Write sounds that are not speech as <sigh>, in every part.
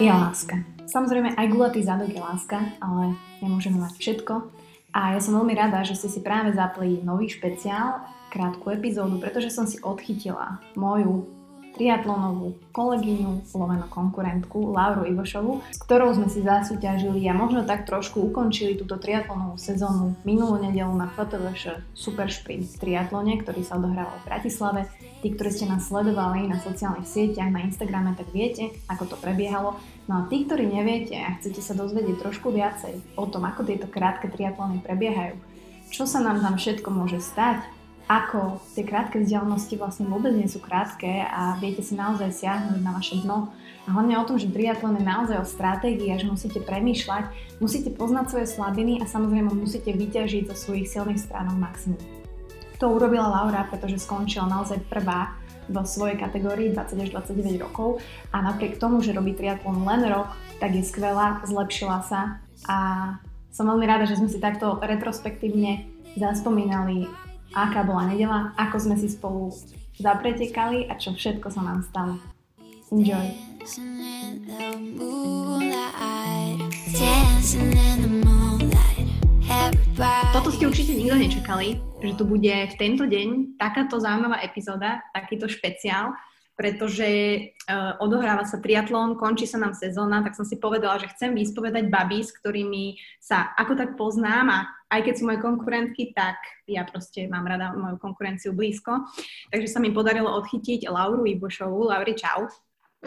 je láska. Samozrejme aj gulatý zadok je láska, ale nemôžeme mať všetko. A ja som veľmi rada, že ste si práve zapli nový špeciál, krátku epizódu, pretože som si odchytila moju triatlonovú kolegyňu, lomeno konkurentku Lauru Ivošovu, s ktorou sme si zasúťažili a možno tak trošku ukončili túto triatlonovú sezónu minulú nedelu na FTVŠ Super Sprint triatlone, ktorý sa odohrával v Bratislave. Tí, ktorí ste nás sledovali na sociálnych sieťach, na Instagrame, tak viete, ako to prebiehalo. No a tí, ktorí neviete a chcete sa dozvedieť trošku viacej o tom, ako tieto krátke triatlony prebiehajú, čo sa nám tam všetko môže stať, ako tie krátke vzdialenosti vlastne vôbec nie sú krátke a viete si naozaj siahnuť na vaše dno. A hlavne o tom, že triatlon je naozaj o stratégii a že musíte premýšľať, musíte poznať svoje slabiny a samozrejme musíte vyťažiť zo svojich silných stránok maximum. To urobila Laura, pretože skončila naozaj prvá vo svojej kategórii 20 až 29 rokov a napriek tomu, že robí triatlon len rok, tak je skvelá, zlepšila sa a som veľmi rada, že sme si takto retrospektívne zaspomínali aká bola nedela, ako sme si spolu zapretekali a čo všetko sa nám stalo. Enjoy! Toto ste určite nikto nečakali, že tu bude v tento deň takáto zaujímavá epizóda, takýto špeciál, pretože uh, odohráva sa triatlón, končí sa nám sezóna, tak som si povedala, že chcem vyspovedať baby, s ktorými sa ako tak poznám a aj keď sú moje konkurentky, tak ja proste mám rada moju konkurenciu blízko. Takže sa mi podarilo odchytiť Lauru Ibošovú. Lauri, čau.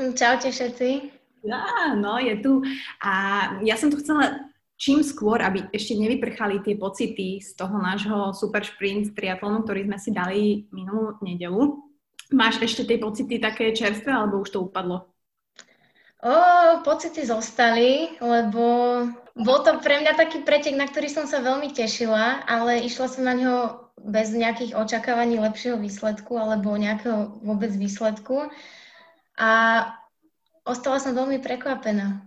Mm, čaute všetci. Ja, no, je tu. A ja som tu chcela čím skôr, aby ešte nevyprchali tie pocity z toho nášho super sprint triatlonu, ktorý sme si dali minulú nedelu Máš ešte tie pocity také čerstvé, alebo už to upadlo? O, pocity zostali, lebo bol to pre mňa taký pretek, na ktorý som sa veľmi tešila, ale išla som na ňo bez nejakých očakávaní lepšieho výsledku alebo nejakého vôbec výsledku. A ostala som veľmi prekvapená.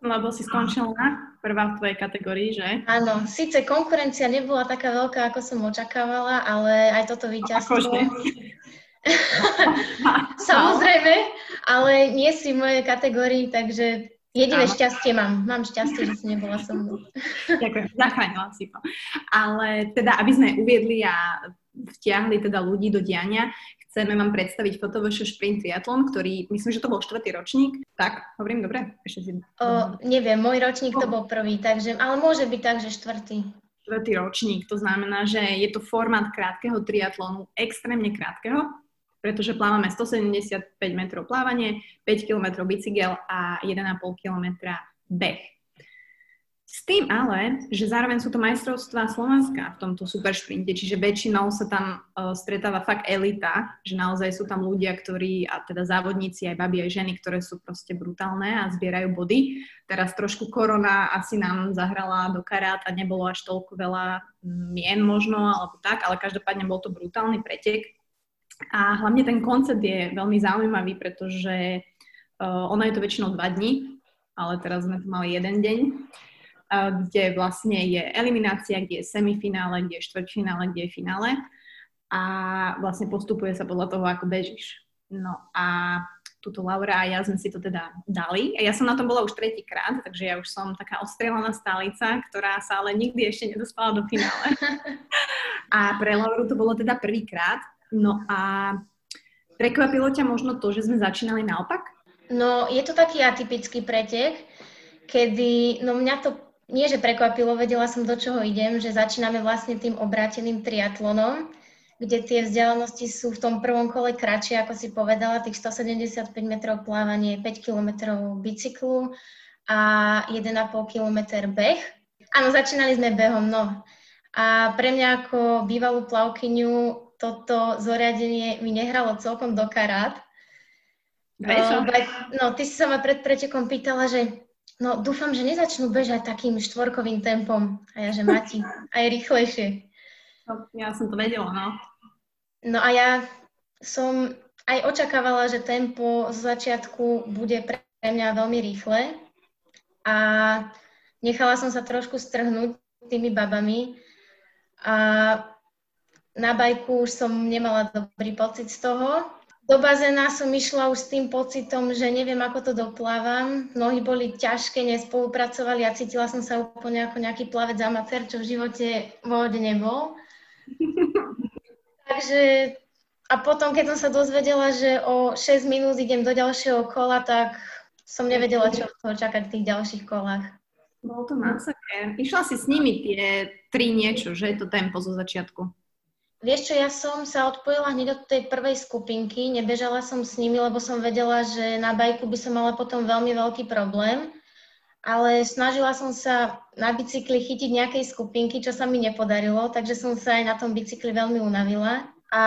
Lebo si skončila prvá v tvojej kategórii, že? Áno, síce konkurencia nebola taká veľká, ako som očakávala, ale aj toto víťazstvo... Akože. <laughs> <laughs> Samozrejme, ale nie si v mojej kategórii, takže jediné Áno. šťastie mám. Mám šťastie, že si nebola so mnou. <laughs> Ďakujem, zachránila si to. Ale teda, aby sme uviedli a vtiahli teda ľudí do diania, chceme vám predstaviť fotovošo Sprint Triathlon, ktorý, myslím, že to bol štvrtý ročník. Tak, hovorím dobre? Ešte si... O, neviem, môj ročník to bol prvý, takže, ale môže byť tak, že štvrtý štvrtý ročník. To znamená, že je to formát krátkeho triatlonu, extrémne krátkeho, pretože plávame 175 metrov plávanie, 5 km bicykel a 1,5 km beh. S tým ale, že zároveň sú to majstrovstvá Slovenska v tomto superšprinte, čiže väčšinou sa tam uh, stretáva fakt elita, že naozaj sú tam ľudia, ktorí, a teda závodníci, aj baby, aj ženy, ktoré sú proste brutálne a zbierajú body. Teraz trošku korona asi nám zahrala do karát a nebolo až toľko veľa mien možno, alebo tak, ale každopádne bol to brutálny pretek a hlavne ten koncept je veľmi zaujímavý, pretože uh, ono je to väčšinou dva dní, ale teraz sme tu mali jeden deň, uh, kde vlastne je eliminácia, kde je semifinále, kde je štvrťfinále, kde je finále a vlastne postupuje sa podľa toho, ako bežíš. No a túto Laura a ja sme si to teda dali. A ja som na tom bola už tretíkrát, takže ja už som taká ostrelaná stálica, ktorá sa ale nikdy ešte nedostala do finále. <laughs> A pre Lauru to bolo teda prvýkrát. No a prekvapilo ťa možno to, že sme začínali naopak? No, je to taký atypický pretek, kedy, no mňa to nie, že prekvapilo, vedela som, do čoho idem, že začíname vlastne tým obráteným triatlonom, kde tie vzdialenosti sú v tom prvom kole kratšie, ako si povedala, tých 175 metrov plávanie, 5 kilometrov bicyklu a 1,5 kilometr beh. Áno, začínali sme behom, no. A pre mňa ako bývalú plavkyňu toto zoriadenie mi nehralo celkom do karát. Prečo? No, no, ty si sa ma pred pretekom pýtala, že no dúfam, že nezačnú bežať takým štvorkovým tempom. A ja, že Mati, <laughs> aj rýchlejšie. No, ja som to vedela, no. No a ja som aj očakávala, že tempo z začiatku bude pre mňa veľmi rýchle a nechala som sa trošku strhnúť tými babami a na bajku už som nemala dobrý pocit z toho. Do bazéna som išla už s tým pocitom, že neviem, ako to doplávam. Nohy boli ťažké, nespolupracovali a cítila som sa úplne ako nejaký plavec amatér, čo v živote v vode nebol. Takže a potom, keď som sa dozvedela, že o 6 minút idem do ďalšieho kola, tak som nevedela, čo toho čakať v tých ďalších kolách. Bolo to masaker. Išla si s nimi tie tri niečo, že to tempo zo začiatku? Vieš čo, ja som sa odpojila hneď od tej prvej skupinky, nebežala som s nimi, lebo som vedela, že na bajku by som mala potom veľmi veľký problém, ale snažila som sa na bicykli chytiť nejakej skupinky, čo sa mi nepodarilo, takže som sa aj na tom bicykli veľmi unavila. A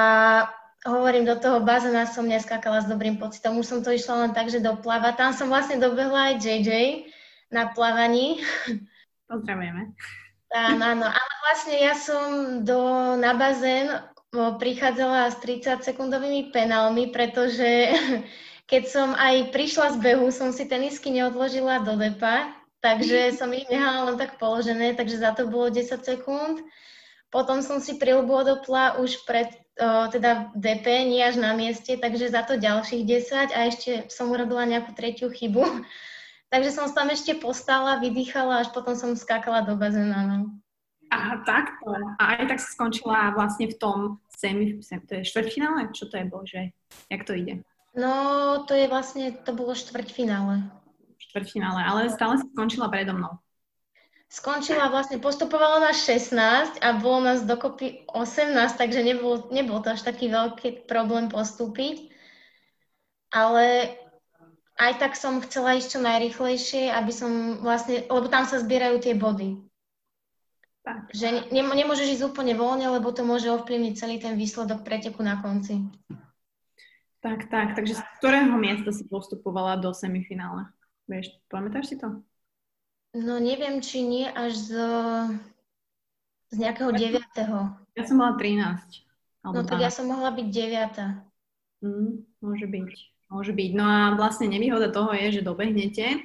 hovorím, do toho bazéna som neskákala s dobrým pocitom, už som to išla len tak, že doplava. Tam som vlastne dobehla aj JJ na plávaní. Pozdravujeme. Áno, áno, ale vlastne ja som do, na bazén prichádzala s 30-sekundovými penálmi, pretože <laughs> keď som aj prišla z behu, som si tenisky neodložila do depa, takže som ich nehala len tak položené, takže za to bolo 10 sekúnd. Potom som si prilbôdopla už pred o, teda DP, nie až na mieste, takže za to ďalších 10 a ešte som urobila nejakú tretiu chybu. <laughs> Takže som tam ešte postala, vydýchala, až potom som skákala do bazéna. No. A takto. A aj tak si skončila vlastne v tom semi, to je štvrťfinále? Čo to je, bože? Jak to ide? No, to je vlastne, to bolo štvrťfinále. Štvrťfinále, ale stále si skončila predo mnou. Skončila vlastne, postupovala nás 16 a bolo nás dokopy 18, takže nebol, nebol to až taký veľký problém postúpiť. Ale aj tak som chcela ísť čo najrychlejšie, aby som vlastne, lebo tam sa zbierajú tie body. Tak. Že ne, nemôžeš ísť úplne voľne, lebo to môže ovplyvniť celý ten výsledok preteku na konci. Tak, tak. Takže z ktorého miesta si postupovala do semifinále? Vieš, pamätáš si to? No neviem, či nie až z, z nejakého deviatého. Ja som mala 13. No tak ja som mohla byť deviata. Mm, môže byť. Môže byť. No a vlastne nevýhoda toho je, že dobehnete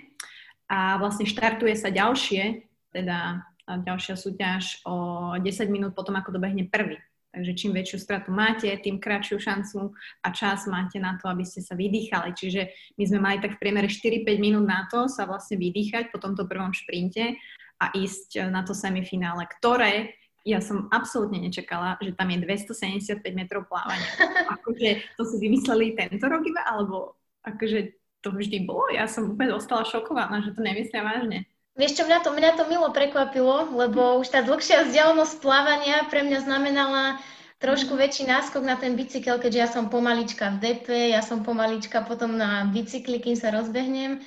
a vlastne štartuje sa ďalšie, teda ďalšia súťaž o 10 minút potom, ako dobehne prvý. Takže čím väčšiu stratu máte, tým kratšiu šancu a čas máte na to, aby ste sa vydýchali. Čiže my sme mali tak v priemere 4-5 minút na to sa vlastne vydýchať po tomto prvom šprinte a ísť na to semifinále, ktoré ja som absolútne nečakala, že tam je 275 metrov plávania. <laughs> Akože to si vymysleli tento rok iba, alebo akože to vždy bolo? Ja som úplne ostala šokovaná, že to nemyslia vážne. Vieš čo, mňa to, mňa to milo prekvapilo, lebo už tá dlhšia vzdialenosť plávania pre mňa znamenala trošku väčší náskok na ten bicykel, keďže ja som pomalička v DP, ja som pomalička potom na bicykli, kým sa rozbehnem.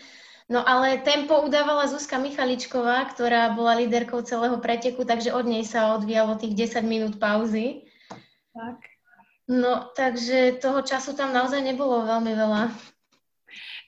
No ale tempo udávala Zuzka Michaličková, ktorá bola líderkou celého preteku, takže od nej sa odvíjalo tých 10 minút pauzy. Tak. No, takže toho času tam naozaj nebolo veľmi veľa.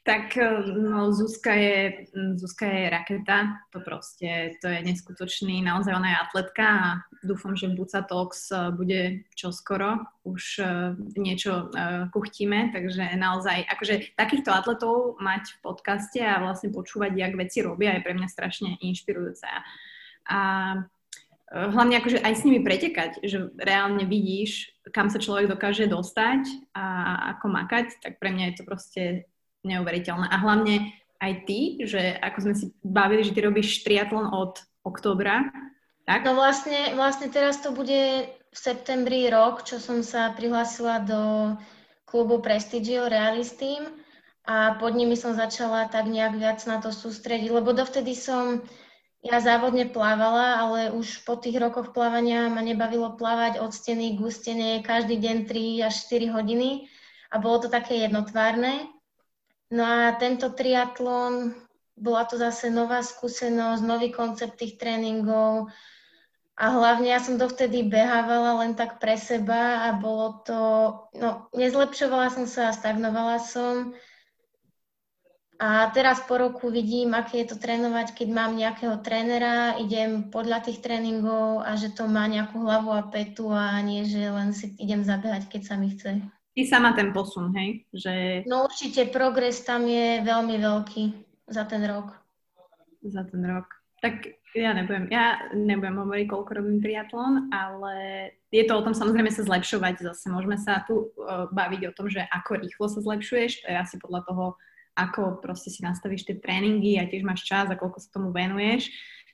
Tak eh, no, Zuzka, je, mm, Zuzka je raketa, to proste, to je neskutočný, naozaj ona je atletka a dúfam, že Buca Talks eh, bude čoskoro, už uh, niečo kuchtíme, takže naozaj, akože takýchto atletov mať v podcaste a vlastne počúvať, jak veci robia, je pre mňa strašne inšpirujúce. A hlavne akože aj s nimi pretekať, že reálne vidíš, kam sa človek dokáže dostať a ako makať, tak pre mňa je to proste neuveriteľné. A hlavne aj ty, že ako sme si bavili, že ty robíš triatlon od oktobra, tak? No vlastne, vlastne teraz to bude v septembri rok, čo som sa prihlásila do klubu Prestigio Realist a pod nimi som začala tak nejak viac na to sústrediť, lebo dovtedy som ja závodne plávala, ale už po tých rokoch plávania ma nebavilo plávať od steny k stene každý deň 3 až 4 hodiny a bolo to také jednotvárne. No a tento triatlon, bola to zase nová skúsenosť, nový koncept tých tréningov a hlavne ja som dovtedy behávala len tak pre seba a bolo to, no nezlepšovala som sa a stagnovala som. A teraz po roku vidím, aké je to trénovať, keď mám nejakého trénera, idem podľa tých tréningov a že to má nejakú hlavu a petu a nie, že len si idem zabehať, keď sa mi chce. Ty sama ten posun, hej? Že... No určite progres tam je veľmi veľký za ten rok. Za ten rok. Tak Ja nebudem, ja nebudem hovoriť, koľko robím triatlon, ale je to o tom samozrejme sa zlepšovať zase. Môžeme sa tu uh, baviť o tom, že ako rýchlo sa zlepšuješ, to je asi podľa toho, ako proste si nastavíš tie tréningy a tiež máš čas a koľko sa tomu venuješ.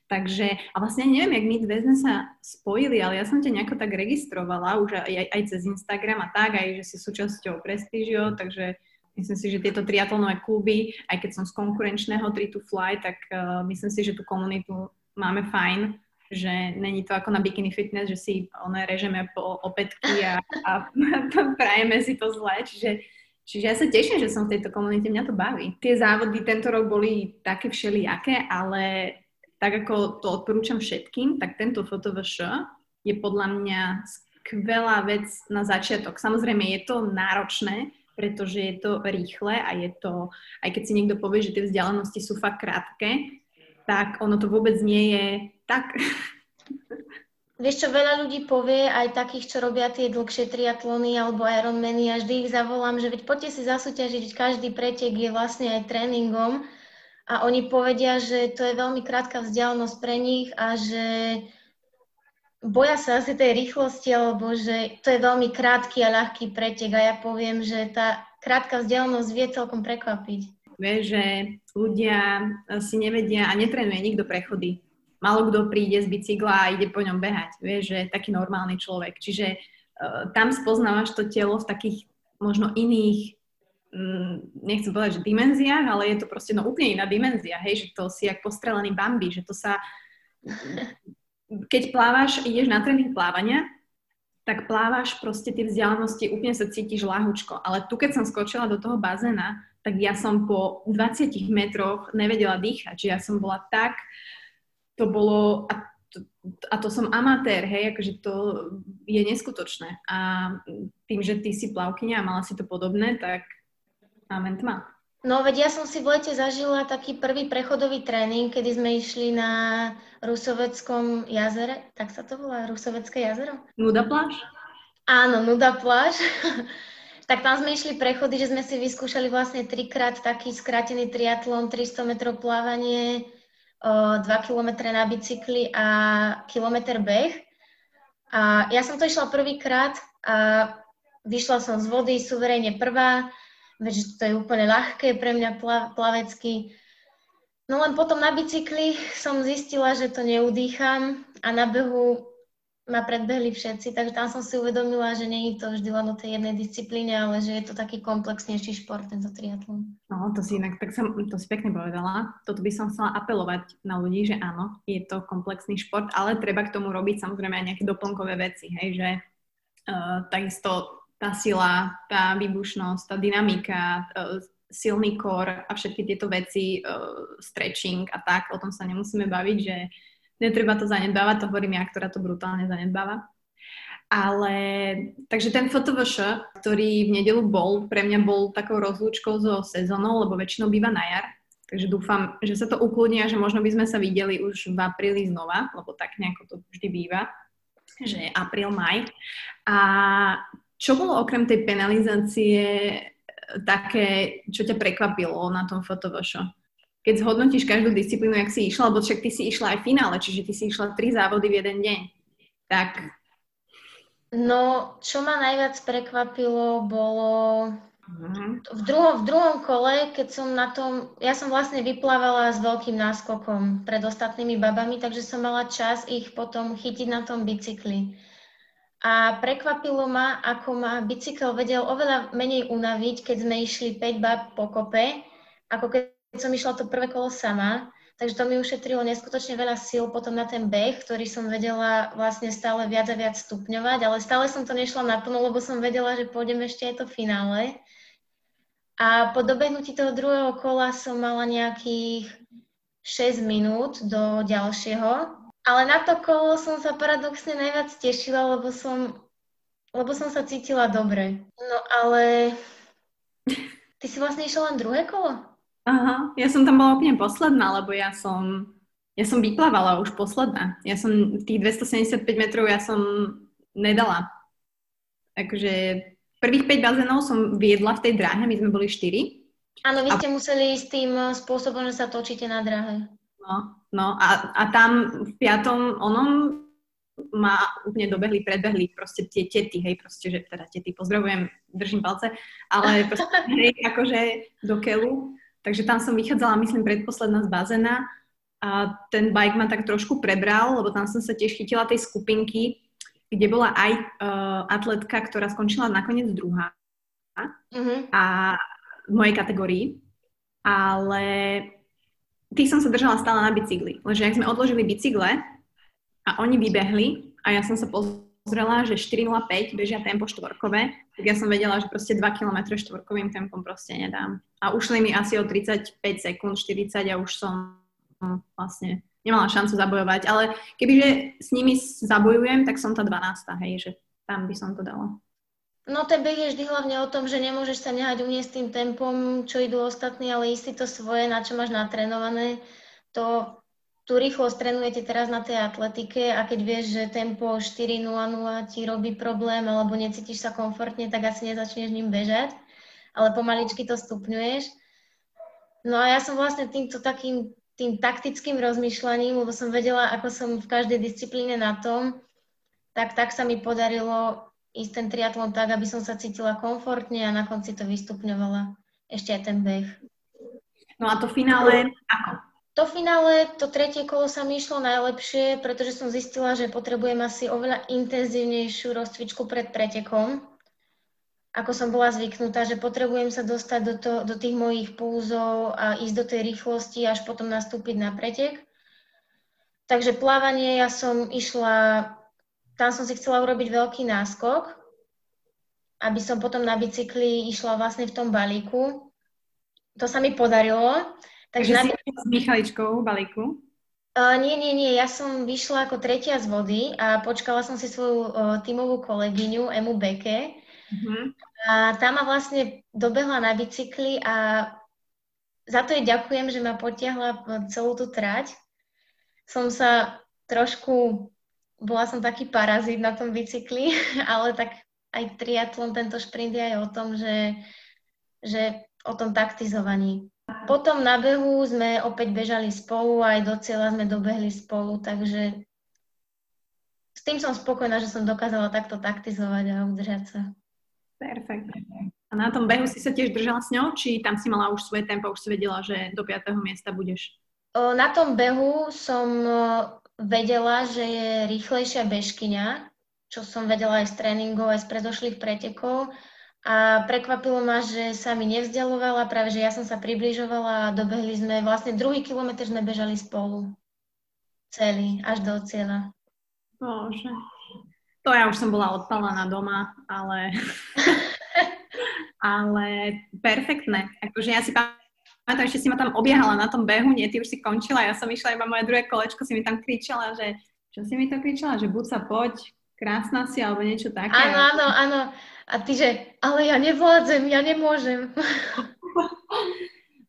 Takže, a vlastne neviem, jak my dve sme sa spojili, ale ja som ťa nejako tak registrovala, už aj, aj cez Instagram a tak, aj že si súčasťou Prestigio, takže myslím si, že tieto triatlonové kluby, aj keď som z konkurenčného 3 to Fly, tak uh, myslím si, že tú komunitu máme fajn, že není to ako na bikini fitness, že si one režeme po opätky a, a <laughs> prajeme si to zle, čiže Čiže ja sa teším, že som v tejto komunite, mňa to baví. Tie závody tento rok boli také všelijaké, ale tak ako to odporúčam všetkým, tak tento FotoVŠ je podľa mňa skvelá vec na začiatok. Samozrejme je to náročné, pretože je to rýchle a je to, aj keď si niekto povie, že tie vzdialenosti sú fakt krátke, tak ono to vôbec nie je tak. <laughs> Vieš čo, veľa ľudí povie, aj takých, čo robia tie dlhšie triatlony alebo Ironmany a vždy ich zavolám, že veď poďte si zasúťažiť, každý pretek je vlastne aj tréningom a oni povedia, že to je veľmi krátka vzdialenosť pre nich a že boja sa asi tej rýchlosti, alebo že to je veľmi krátky a ľahký pretek a ja poviem, že tá krátka vzdialenosť vie celkom prekvapiť. Vieš, že ľudia si nevedia a netrenuje nikto prechody. Malo kto príde z bicykla a ide po ňom behať. Vieš, že taký normálny človek. Čiže uh, tam spoznávaš to telo v takých možno iných nechcem povedať, že dimenziách, ale je to proste no úplne iná dimenzia, hej, že to si jak postrelený Bambi, že to sa keď plávaš, ideš na tréning plávania, tak plávaš proste tie vzdialenosti, úplne sa cítiš ľahučko. Ale tu, keď som skočila do toho bazéna, tak ja som po 20 metroch nevedela dýchať. Čiže ja som bola tak, to bolo, a to, a to som amatér, hej, akože to je neskutočné. A tým, že ty si plavkyňa a mala si to podobné, tak amen tma. No veď ja som si v lete zažila taký prvý prechodový tréning, kedy sme išli na Rusoveckom jazere, tak sa to volá, Rusovecké jazero? Nuda pláž? Áno, Nuda pláž. <laughs> tak tam sme išli prechody, že sme si vyskúšali vlastne trikrát taký skrátený triatlon, 300 metrov plávanie, 2 km na bicykli a kilometr beh. A ja som to išla prvýkrát a vyšla som z vody suverejne prvá, veď to je úplne ľahké pre mňa plavecky. No len potom na bicykli som zistila, že to neudýcham a na behu ma predbehli všetci, takže tam som si uvedomila, že nie je to vždy len o tej jednej disciplíne, ale že je to taký komplexnejší šport, tento triatlon. No, to si inak, tak som, to si pekne povedala. Toto by som chcela apelovať na ľudí, že áno, je to komplexný šport, ale treba k tomu robiť samozrejme aj nejaké doplnkové veci, hej, že uh, takisto tá sila, tá výbušnosť, tá dynamika, uh, silný kor a všetky tieto veci, uh, stretching a tak, o tom sa nemusíme baviť, že netreba to zanedbávať, to hovorím ja, ktorá to brutálne zanedbáva. Ale, takže ten fotovoš, ktorý v nedelu bol, pre mňa bol takou rozlúčkou so sezónou, lebo väčšinou býva na jar. Takže dúfam, že sa to ukludní a že možno by sme sa videli už v apríli znova, lebo tak nejako to vždy býva, že apríl, maj. A čo bolo okrem tej penalizácie také, čo ťa prekvapilo na tom fotovošo? keď zhodnotíš každú disciplínu, jak si išla, lebo však ty si išla aj v finále, čiže ty si išla tri závody v jeden deň. Tak. No, čo ma najviac prekvapilo, bolo mhm. v, druhom, v druhom kole, keď som na tom, ja som vlastne vyplávala s veľkým náskokom pred ostatnými babami, takže som mala čas ich potom chytiť na tom bicykli. A prekvapilo ma, ako ma bicykel vedel oveľa menej unaviť, keď sme išli 5 bab po kope, ako keď som išla to prvé kolo sama, takže to mi ušetrilo neskutočne veľa síl potom na ten beh, ktorý som vedela vlastne stále viac a viac stupňovať, ale stále som to nešla naplno, lebo som vedela, že pôjdem ešte aj to finále. A po dobehnutí toho druhého kola som mala nejakých 6 minút do ďalšieho, ale na to kolo som sa paradoxne najviac tešila, lebo som, lebo som sa cítila dobre. No ale ty si vlastne išla len druhé kolo? Aha, ja som tam bola úplne posledná, lebo ja som, ja som vyplávala už posledná. Ja som tých 275 metrov ja som nedala. Akože prvých 5 bazénov som viedla v tej dráhe, my sme boli 4. Áno, vy ste a... museli ísť tým spôsobom, že sa točíte na dráhe. No, no. A, a tam v piatom onom ma úplne dobehli, predbehli proste tie tety, hej, proste, že teda tety, pozdravujem, držím palce, ale <laughs> proste, hej, akože do keľu, takže tam som vychádzala, myslím, predposledná z bazéna a ten bike ma tak trošku prebral, lebo tam som sa tiež chytila tej skupinky, kde bola aj uh, atletka, ktorá skončila nakoniec druhá uh-huh. a v mojej kategórii, ale tých som sa držala stále na bicykli, lenže ak sme odložili bicykle, a oni vybehli a ja som sa pozrela, že 4.05 bežia tempo štvorkové, tak ja som vedela, že proste 2 km štvorkovým tempom proste nedám. A ušli mi asi o 35 sekúnd, 40 a už som vlastne nemala šancu zabojovať, ale kebyže s nimi zabojujem, tak som tá 12, hej, že tam by som to dala. No ten beh je vždy hlavne o tom, že nemôžeš sa nehať uniesť tým tempom, čo idú ostatní, ale ísť si to svoje, na čo máš natrénované. To tú rýchlosť trénujete teraz na tej atletike a keď vieš, že tempo 4.00 ti robí problém alebo necítiš sa komfortne, tak asi nezačneš ním bežať, ale pomaličky to stupňuješ. No a ja som vlastne týmto takým tým taktickým rozmýšľaním, lebo som vedela, ako som v každej disciplíne na tom, tak tak sa mi podarilo ísť ten triatlon tak, aby som sa cítila komfortne a na konci to vystupňovala. Ešte aj ten beh. No a to finále ako? To finále, to tretie kolo sa mi išlo najlepšie, pretože som zistila, že potrebujem asi oveľa intenzívnejšiu rozcvičku pred pretekom, ako som bola zvyknutá, že potrebujem sa dostať do, to, do tých mojich púzov a ísť do tej rýchlosti, až potom nastúpiť na pretek. Takže plávanie ja som išla, tam som si chcela urobiť veľký náskok, aby som potom na bicykli išla vlastne v tom balíku. To sa mi podarilo. Takže, Takže si s Michaličkou v balíku? Uh, nie, nie, nie. Ja som vyšla ako tretia z vody a počkala som si svoju uh, tímovú kolegyňu Emu Beke. Uh-huh. A tá ma vlastne dobehla na bicykli a za to jej ďakujem, že ma potiahla celú tú trať. Som sa trošku, bola som taký parazit na tom bicykli, <laughs> ale tak aj triatlon, tento šprint je aj o tom, že, že o tom taktizovaní. Potom na behu sme opäť bežali spolu, aj do cieľa sme dobehli spolu, takže s tým som spokojná, že som dokázala takto taktizovať a udržať sa. Perfekt. A na tom behu si sa tiež držala s ňou, či tam si mala už svoje tempo, už si vedela, že do 5. miesta budeš? Na tom behu som vedela, že je rýchlejšia bežkyňa, čo som vedela aj z tréningov, aj z predošlých pretekov a prekvapilo ma, že sa mi nevzdialovala, práve že ja som sa približovala a dobehli sme, vlastne druhý kilometr sme bežali spolu. Celý, až do cieľa. Bože. To ja už som bola odpalaná doma, ale... <laughs> ale perfektné. Akože ja si pamätám, ešte si ma tam obiehala na tom behu, nie, ty už si končila, ja som išla iba moje druhé kolečko, si mi tam kričala, že čo si mi to kričala, že buď sa poď, krásna si, alebo niečo také. Áno, áno, áno. A ty, že, ale ja nevládzem, ja nemôžem.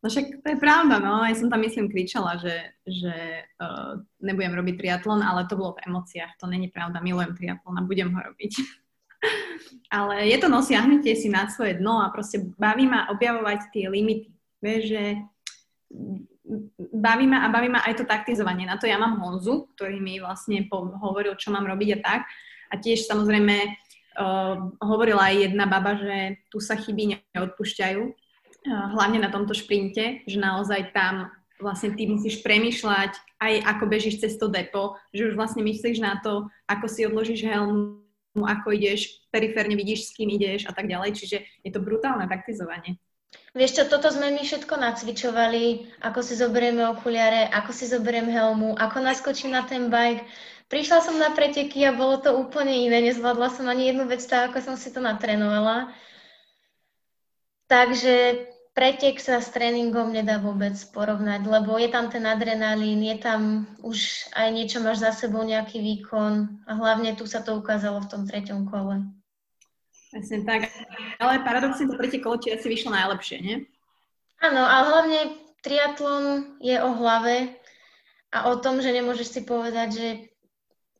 No však to je pravda, no. Ja som tam, myslím, kričala, že, že uh, nebudem robiť triatlon, ale to bolo v emóciách. To není pravda, milujem triatlon a budem ho robiť. <laughs> ale je to nosiahnutie si na svoje dno a proste baví ma objavovať tie limity. Vieš, že baví ma a baví ma aj to taktizovanie. Na to ja mám Honzu, ktorý mi vlastne hovoril, čo mám robiť a tak. A tiež samozrejme uh, hovorila aj jedna baba, že tu sa chyby neodpúšťajú, uh, hlavne na tomto šprinte, že naozaj tam vlastne ty musíš premýšľať aj ako bežíš cez to depo, že už vlastne myslíš na to, ako si odložíš helmu, ako ideš, periférne vidíš, s kým ideš a tak ďalej. Čiže je to brutálne taktizovanie. Vieš čo, toto sme my všetko nacvičovali, ako si zoberieme okuliare, ako si zoberiem helmu, ako naskočím na ten bike. Prišla som na preteky a bolo to úplne iné. Nezvládla som ani jednu vec tak, ako som si to natrénovala. Takže pretek sa s tréningom nedá vôbec porovnať, lebo je tam ten adrenalín, je tam už aj niečo máš za sebou, nejaký výkon a hlavne tu sa to ukázalo v tom treťom kole. Presne tak. Ale paradoxne to tretie kolo ti asi vyšlo najlepšie, nie? Áno, ale hlavne triatlon je o hlave a o tom, že nemôžeš si povedať, že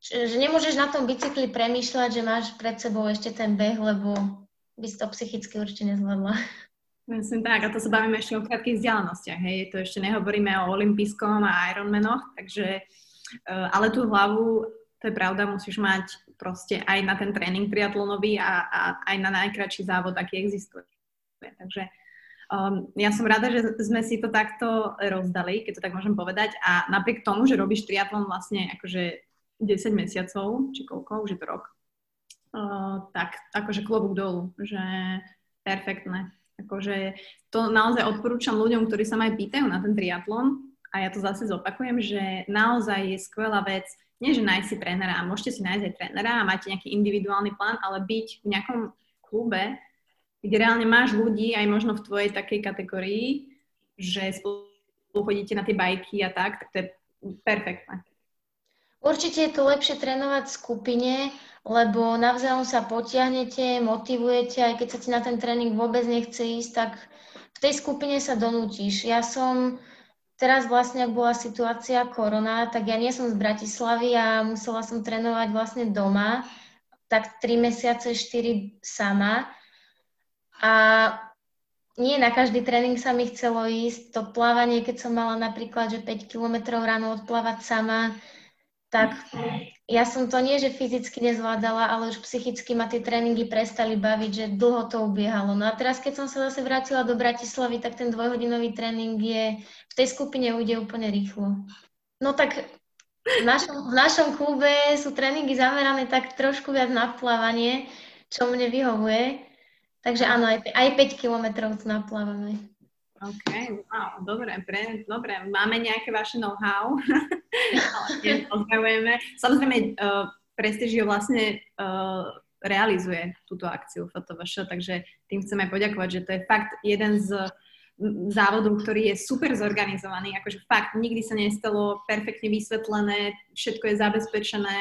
že nemôžeš na tom bicykli premýšľať, že máš pred sebou ešte ten beh, lebo by si to psychicky určite nezvládla. Myslím tak, a to sa bavíme ešte o krátkých vzdialenostiach, hej, to ešte nehovoríme o olympijskom a Ironmanoch, takže, uh, ale tú hlavu, to je pravda, musíš mať proste aj na ten tréning triatlonový a, a aj na najkračší závod, aký existuje. Takže um, ja som rada, že sme si to takto rozdali, keď to tak môžem povedať a napriek tomu, že robíš triatlon vlastne akože 10 mesiacov, či koľko, už je to rok, uh, tak akože klobúk dolu, že perfektné. Akože to naozaj odporúčam ľuďom, ktorí sa ma aj pýtajú na ten triatlon a ja to zase zopakujem, že naozaj je skvelá vec, nie že nájsť si trénera môžete si nájsť aj trénera a máte nejaký individuálny plán, ale byť v nejakom klube, kde reálne máš ľudí aj možno v tvojej takej kategórii, že spolu chodíte na tie bajky a tak, tak to je perfektné. Určite je to lepšie trénovať v skupine, lebo navzájom sa potiahnete, motivujete, aj keď sa ti na ten tréning vôbec nechce ísť, tak v tej skupine sa donútiš. Ja som teraz vlastne, ak bola situácia korona, tak ja nie som z Bratislavy a musela som trénovať vlastne doma, tak 3 mesiace, 4 sama. A nie na každý tréning sa mi chcelo ísť. To plávanie, keď som mala napríklad, že 5 kilometrov ráno odplávať sama, tak ja som to nie, že fyzicky nezvládala, ale už psychicky ma tie tréningy prestali baviť, že dlho to ubiehalo. No a teraz, keď som sa zase vrátila do Bratislavy, tak ten dvojhodinový tréning je, v tej skupine ujde úplne rýchlo. No tak v našom, v našom klube sú tréningy zamerané tak trošku viac na plávanie, čo mne vyhovuje. Takže áno, aj, aj 5 kilometrov tu naplávame. OK, wow, dobre, pre, dobre. Máme nejaké vaše know-how, <laughs> pozdravujeme. Samozrejme, uh, Prestigio vlastne uh, realizuje túto akciu FOTOVŠ, takže tým chceme poďakovať, že to je fakt jeden z závodov, ktorý je super zorganizovaný, akože fakt nikdy sa nestalo perfektne vysvetlené, všetko je zabezpečené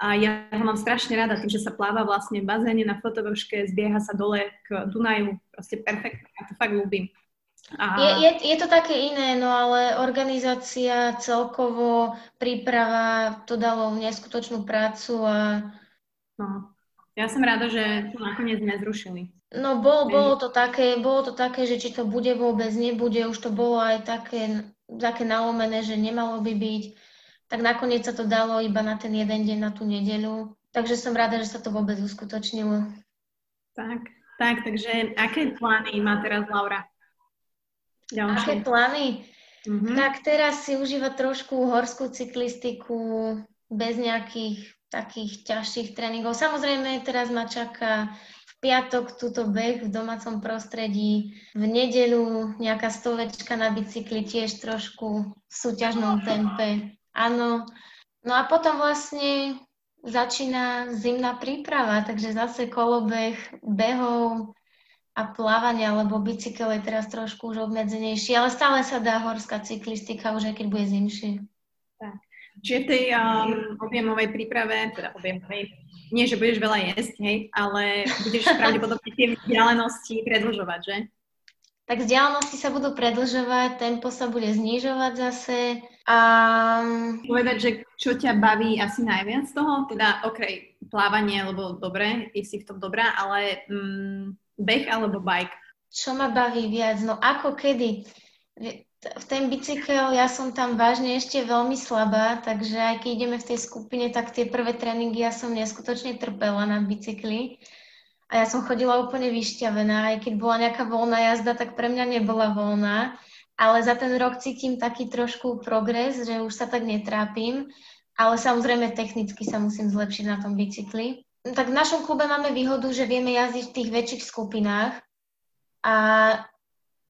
a ja ho mám strašne rada, tým, že sa pláva vlastne v bazéne na fotovržke, zbieha sa dole k Dunaju, proste perfektne, ja to fakt ľúbim. Je, je, je to také iné, no ale organizácia, celkovo príprava, to dalo neskutočnú prácu a... No, ja som rada, že to nakoniec nezrušili. No bol, bolo, to také, bolo to také, že či to bude vôbec, nebude, už to bolo aj také, také nalomené, že nemalo by byť. Tak nakoniec sa to dalo iba na ten jeden deň, na tú nedeľu. Takže som rada, že sa to vôbec uskutočnilo. Tak, tak, takže aké plány má teraz Laura? Ďalšie. Aké plány? Mm-hmm. Tak teraz si užíva trošku horskú cyklistiku bez nejakých takých ťažších tréningov. Samozrejme, teraz ma čaká v piatok túto beh v domácom prostredí, v nedeľu nejaká stovečka na bicykli tiež trošku v súťažnom tempe. Áno. No a potom vlastne začína zimná príprava, takže zase kolobeh behov, a plávanie alebo bicykel je teraz trošku už obmedzenejší, ale stále sa dá horská cyklistika, už aj keď bude zimšie. Tak. Čiže v tej um, objemovej príprave, teda objemovej, nie, že budeš veľa jesť, hej, ale budeš <laughs> pravdepodobne tie vzdialenosti predlžovať, že? Tak vzdialenosti sa budú predlžovať, tempo sa bude znižovať zase. A... Povedať, že čo ťa baví asi najviac z toho? Teda, OK, plávanie, lebo dobre, si v tom dobrá, ale mm, Beh alebo bike? Čo ma baví viac? No ako kedy? V ten bicykel ja som tam vážne ešte veľmi slabá, takže aj keď ideme v tej skupine, tak tie prvé tréningy ja som neskutočne trpela na bicykli. A ja som chodila úplne vyšťavená, aj keď bola nejaká voľná jazda, tak pre mňa nebola voľná. Ale za ten rok cítim taký trošku progres, že už sa tak netrápim. Ale samozrejme technicky sa musím zlepšiť na tom bicykli. No tak v našom klube máme výhodu, že vieme jazdiť v tých väčších skupinách a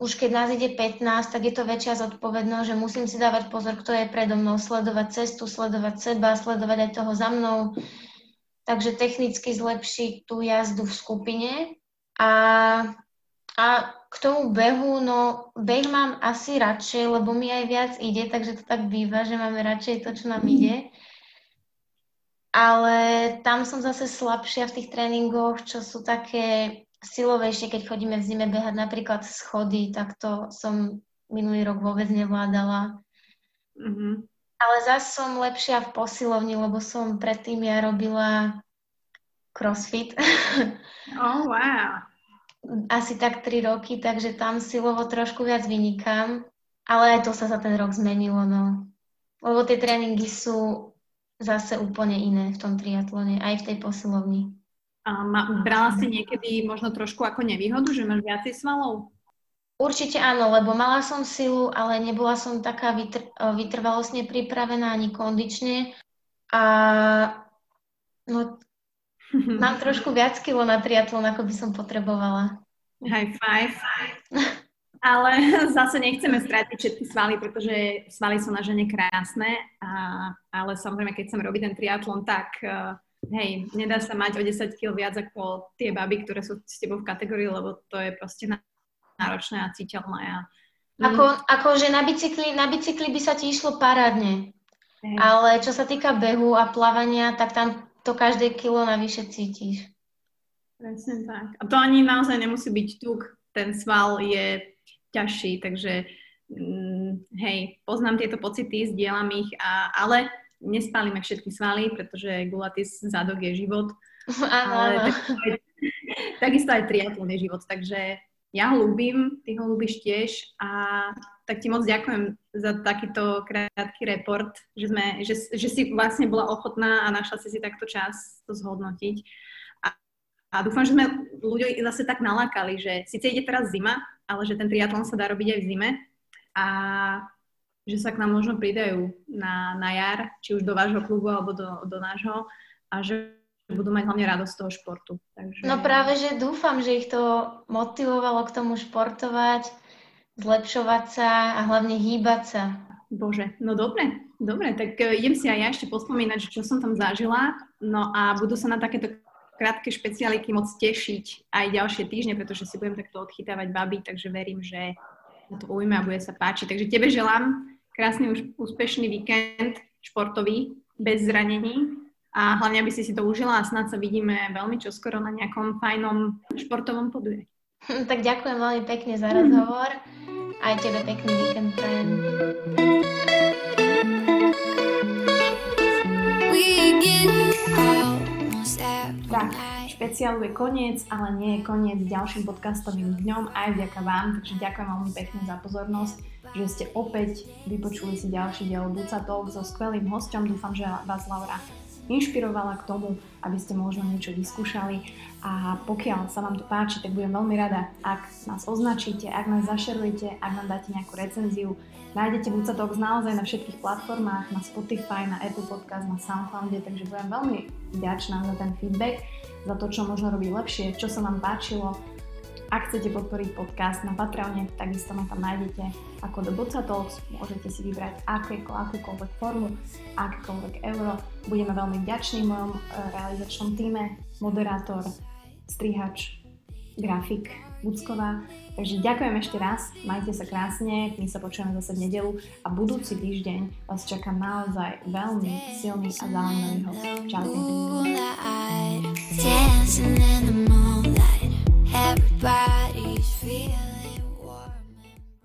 už keď nás ide 15, tak je to väčšia zodpovednosť, že musím si dávať pozor, kto je predo mnou, sledovať cestu, sledovať seba, sledovať aj toho za mnou. Takže technicky zlepšiť tú jazdu v skupine. A, a k tomu behu, no beh mám asi radšej, lebo mi aj viac ide, takže to tak býva, že máme radšej to, čo nám ide ale tam som zase slabšia v tých tréningoch, čo sú také silovejšie, keď chodíme v zime behať napríklad schody, tak to som minulý rok vôbec nevládala. Mm-hmm. Ale zase som lepšia v posilovni, lebo som predtým ja robila crossfit. <laughs> Oh, wow. asi tak 3 roky, takže tam silovo trošku viac vynikám, ale aj to sa za ten rok zmenilo, no. Lebo tie tréningy sú zase úplne iné v tom triatlone, aj v tej posilovni. A ma, brala si niekedy možno trošku ako nevýhodu, že máš viacej svalov? Určite áno, lebo mala som silu, ale nebola som taká vytr- vytrvalostne pripravená ani kondične. A no, <laughs> mám trošku viac kilo na triatlon, ako by som potrebovala. High five. <laughs> Ale <laughs> zase nechceme strátiť všetky svaly, pretože svaly sú na žene krásne, a, ale samozrejme, keď chcem robiť ten triatlon, tak uh, hej, nedá sa mať o 10 kg viac ako tie baby, ktoré sú s tebou v kategórii, lebo to je proste náročné a citeľné. A... Ako, ako že na bicykli, na bicykli by sa ti išlo parádne, hej. ale čo sa týka behu a plávania, tak tam to každé kilo navyše cítiš. Presne tak. A to ani naozaj nemusí byť tuk. Ten sval je ťažší, takže mm, hej, poznám tieto pocity, zdieľam ich, a, ale nespálime všetky svaly, pretože gulatis zadok je život. <laughs> Áno, aj, takisto aj <laughs> triatlon je život, takže ja ho ľúbim, ty ho ľúbiš tiež a tak ti moc ďakujem za takýto krátky report, že, sme, že, že si vlastne bola ochotná a našla si si takto čas to zhodnotiť. A, a dúfam, že sme ľudí zase tak nalákali, že síce ide teraz zima, ale že ten triatlon sa dá robiť aj v zime a že sa k nám možno pridajú na, na jar, či už do vášho klubu alebo do, do nášho a že budú mať hlavne radosť z toho športu. Takže... No práve, že dúfam, že ich to motivovalo k tomu športovať, zlepšovať sa a hlavne hýbať sa. Bože, no dobre, dobre, tak idem si aj ja ešte pospomínať, čo som tam zažila, no a budú sa na takéto krátke špeciáliky môcť tešiť aj ďalšie týždne, pretože si budem takto odchytávať baby, takže verím, že na to ujme a bude sa páčiť. Takže tebe želám krásny už úspešný víkend športový, bez zranení a hlavne, aby si si to užila a snad sa vidíme veľmi čoskoro na nejakom fajnom športovom poduje. Tak ďakujem veľmi pekne za rozhovor. Aj tebe pekný víkend prajem. We get tak, špeciálu je koniec, ale nie je koniec ďalším podcastovým dňom aj vďaka vám, takže ďakujem veľmi pekne za pozornosť, že ste opäť vypočuli si ďalší diel Buca Talk so skvelým hostom. Dúfam, že vás Laura inšpirovala k tomu, aby ste možno niečo vyskúšali a pokiaľ sa vám to páči, tak budem veľmi rada, ak nás označíte, ak nás zašerujete, ak nám dáte nejakú recenziu, Nájdete Buca Talks naozaj na všetkých platformách, na Spotify, na Apple Podcast, na Soundcloude, takže budem veľmi vďačná za ten feedback, za to, čo možno robí lepšie, čo sa vám páčilo. Ak chcete podporiť podcast na Patreone, takisto ma tam nájdete ako do Buca Talks. Môžete si vybrať akéko, akúkoľvek formu, akékoľvek euro. Budeme veľmi vďační mojom e, realizačnom týme, moderátor, strihač, grafik, Bucková. Takže ďakujem ešte raz, majte sa krásne, my sa počujeme zase v nedelu a budúci týždeň vás čaká naozaj veľmi silný a zaujímavý host. Čaute. Everybody's feeling